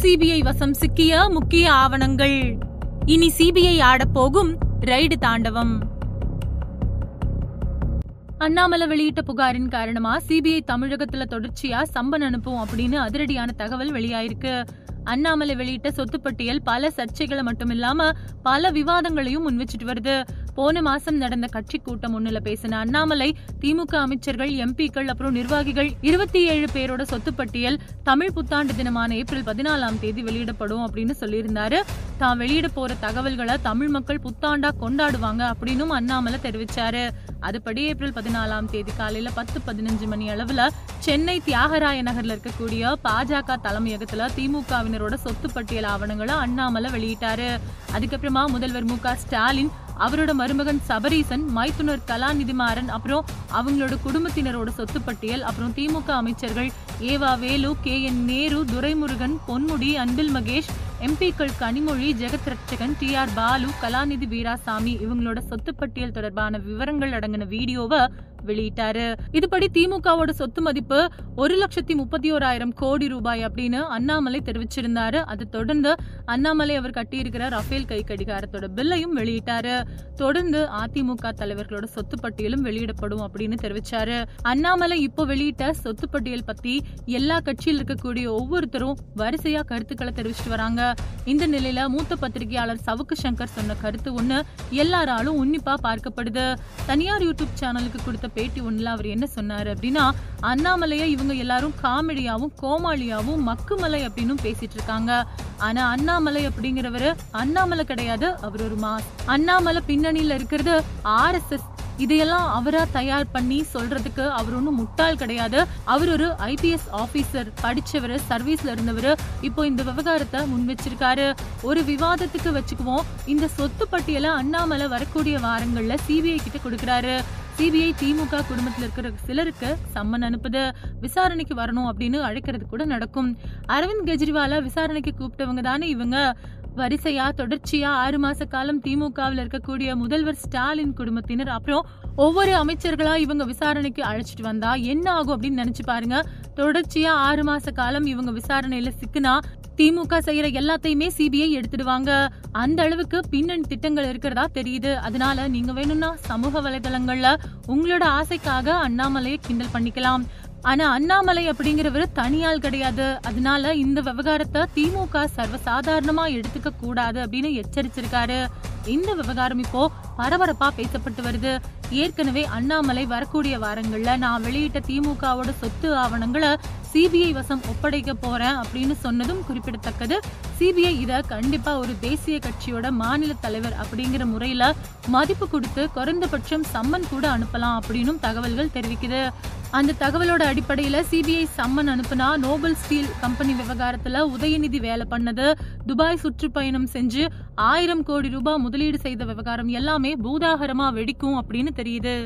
CBI வசம் சிக்கிய முக்கிய ஆவணங்கள். இனி சிபிஐ ஆடப்போகும் ரைடு தாண்டவம். அண்ணாமலை வெளியிட்ட புகாரின் காரணமா சிபிஐ தமிழகத்துல தொடர்ச்சியா சம்பன் அனுப்பும் அப்படின்னு அதிரடியான தகவல் வெளியாயிருக்கு. அண்ணாமலை வெளியிட்ட சொத்து பட்டியல் பல சர்ச்சைகளை மட்டுமில்லாம பல விவாதங்களையும் முன்வச்சிட்டு வருது. போன மாசம் நடந்த கட்சி கூட்டம் ஒண்ணுல பேசின அண்ணாமலை திமுக அமைச்சர்கள் எம்பிக்கள் அப்புறம் நிர்வாகிகள் இருபத்தி ஏழு பேரோட சொத்து பட்டியல் தமிழ் புத்தாண்டு தினமான ஏப்ரல் பதினாலாம் தேதி வெளியிடப்படும் அப்படின்னு சொல்லியிருந்தாரு. தான் வெளியிட போற தகவல்களை தமிழ் மக்கள் புத்தாண்டா கொண்டாடுவாங்க அப்படின்னும் அண்ணாமலை தெரிவிச்சாரு. அதுபடி ஏப்ரல் பதினாலாம் தேதி காலையில பத்து பதினஞ்சு மணி அளவுல சென்னை தியாகராய நகர்ல இருக்கக்கூடிய பாஜக தலைமையகத்துல திமுகவினரோட சொத்து பட்டியல் ஆவணங்களை அண்ணாமலை வெளியிட்டாரு. அதுக்கப்புறமா முதல்வர் மு க ஸ்டாலின் அவரோட மருமகன் சபரீசன் மைத்துனர் கலாநிதிமாறன் அப்புறம் அவங்களோட குடும்பத்தினரோட சொத்து பட்டியல் அப்புறம் திமுக அமைச்சர்கள் E V Velu K N Nehru Duraimurugan Ponmudi Anbil Mahesh எம்பிக்கள் கனிமொழி ஜெகத் ரட்சகன் டி ஆர் பாலு கலாநிதி வீராசாமி இவங்களோட சொத்து பட்டியல் தொடர்பான விவரங்கள் அடங்கின வீடியோவை வெளியிட்டாரு. இதுபடி திமுகவோட சொத்து மதிப்பு ஒரு லட்சத்தி முப்பத்தி ஓராயிரம் கோடி ரூபாய் அப்படின்னு அண்ணாமலை தெரிவிச்சிருந்தாரு. அதை தொடர்ந்து அண்ணாமலை அவர் கட்டியிருக்கிற ரஃபேல் கை கடிகாரத்தோட பில்லையும் வெளியிட்டாரு. தொடர்ந்து அதிமுக தலைவர்களோட சொத்து பட்டியலும் வெளியிடப்படும் அப்படின்னு தெரிவிச்சாரு. அண்ணாமலை இப்போ வெளியிட்ட சொத்து பட்டியல் பத்தி எல்லா கட்சியில் இருக்கக்கூடிய ஒவ்வொருத்தரும் வரிசையா கருத்துக்களை தெரிவிச்சிட்டு வராங்க. இந்த நிலையில மூத்த பத்திரிகையாளர் சவுக்கு சங்கர் சொன்ன கருத்து ஒண்ணு எல்லாராலும் உன்னிப்பா பார்க்கப்படுது. தனியார் யூடியூப் சேனலுக்கு கொடுத்த பேட்டி ஒன்றில் அவர் என்ன சொன்னாரு அப்படின்னா அண்ணாமலையை இவங்க எல்லாரும் காமெடியாவும் கோமாளியாவும் மக்குமலை அப்படின்னு பேசிட்டு இருக்காங்க. ஆனா அண்ணாமலை அப்படிங்கிறவரு அண்ணாமலை கிடையாது அவர் ஒரு மாஸ். அண்ணாமலை பின்னணியில இருக்கிறது ஆர்எஸ்எஸ் இதையெல்லாம் அவரா தயார் பண்ணி சொல்றதுக்கு அவர் ஒன்றும் முட்டாள் கிடையாது. அவர் ஒரு ஐபிஎஸ் ஆபீசர் படிச்சவர் சர்வீஸ்ல இருந்தவர். இப்போ இந்த விவகாரத்தை முன் வச்சிருக்காரு. ஒரு விவாதத்துக்கு வச்சுக்குவோம். இந்த சொத்து பட்டியலை அண்ணாமலை வரக்கூடிய வாரங்கள்ல சிபிஐ கிட்ட கொடுக்குறாரு. சிபிஐ திமுக குடும்பத்தில் இருக்கிற சிலருக்கு சம்மன் அனுப்புது. விசாரணைக்கு வரணும் அப்படின்னு அழைக்கிறது கூட நடக்கும். அரவிந்த் கெஜ்ரிவால விசாரணைக்கு கூப்பிட்டவங்க தானே இவங்க. வரிசையா தொடர்ச்சியா ஆறு மாச காலம் திமுகவில் இருக்கக்கூடிய முதல்வர் ஸ்டாலின் குடும்பத்தினர் அப்புறம் ஒவ்வொரு அமைச்சர்களா இவங்க விசாரணைக்கு அழைச்சிட்டு வந்தா என்ன ஆகும் அப்படின்னு நினைச்சு பாருங்க. தொடர்ச்சியா ஆறு மாச காலம் இவங்க விசாரணையில சிக்குனா திமுக செய்யற எல்லாத்தையுமே சிபிஐ எடுத்துடுவாங்க. அந்த அளவுக்கு பின்னணி திட்டங்கள் இருக்கிறதா தெரியுது. அதனால நீங்க வேணும்னா சமூக வலைதளங்கள்ல உங்களோட ஆசைக்காக அண்ணாமலையை கிண்டல் பண்ணிக்கலாம். ஆனா அண்ணாமலை அப்படிங்கிறவர் தனியால் கிடையாது. அதனால இந்த விவகாரத்தை திமுக சர்வசாதாரணமா எடுத்துக்க கூடாது அப்படின்னு எச்சரிச்சிருக்காரு. இந்த விவகாரம் இப்போ பரபரப்பா பேசப்பட்டு வருது. ஏற்கனவே அண்ணாமலை வரக்கூடிய வாரங்கள்ல நான் வெளியிட்ட திமுகவோட சொத்து ஆவணங்களை சிபிஐ வசம் ஒப்படைக்க போறேன் அப்படின்னு சொன்னதும் குறிப்பிடத்தக்கது. சிபிஐ இத கண்டிப்பா ஒரு தேசிய கட்சியோட மாநில தலைவர் அப்படிங்கிற முறையில மதிப்பு கொடுத்து குறைந்தபட்சம் சம்மன் கூட அனுப்பலாம் அப்படின்னும் தகவல்கள் தெரிவிக்குது. அந்த தகவலோட அடிப்படையில சிபிஐ சம்மன் அனுப்புனா நோபல் ஸ்டீல் கம்பெனி விவகாரத்துல உதயநிதி வேலை பண்ணது துபாய் சுற்றுப்பயணம் செஞ்சு ஆயிரம் கோடி ரூபாய் முதலீடு செய்த விவகாரம் எல்லாமே பூதாகரமா வெடிக்கும் அப்படின்னு தெரியுது.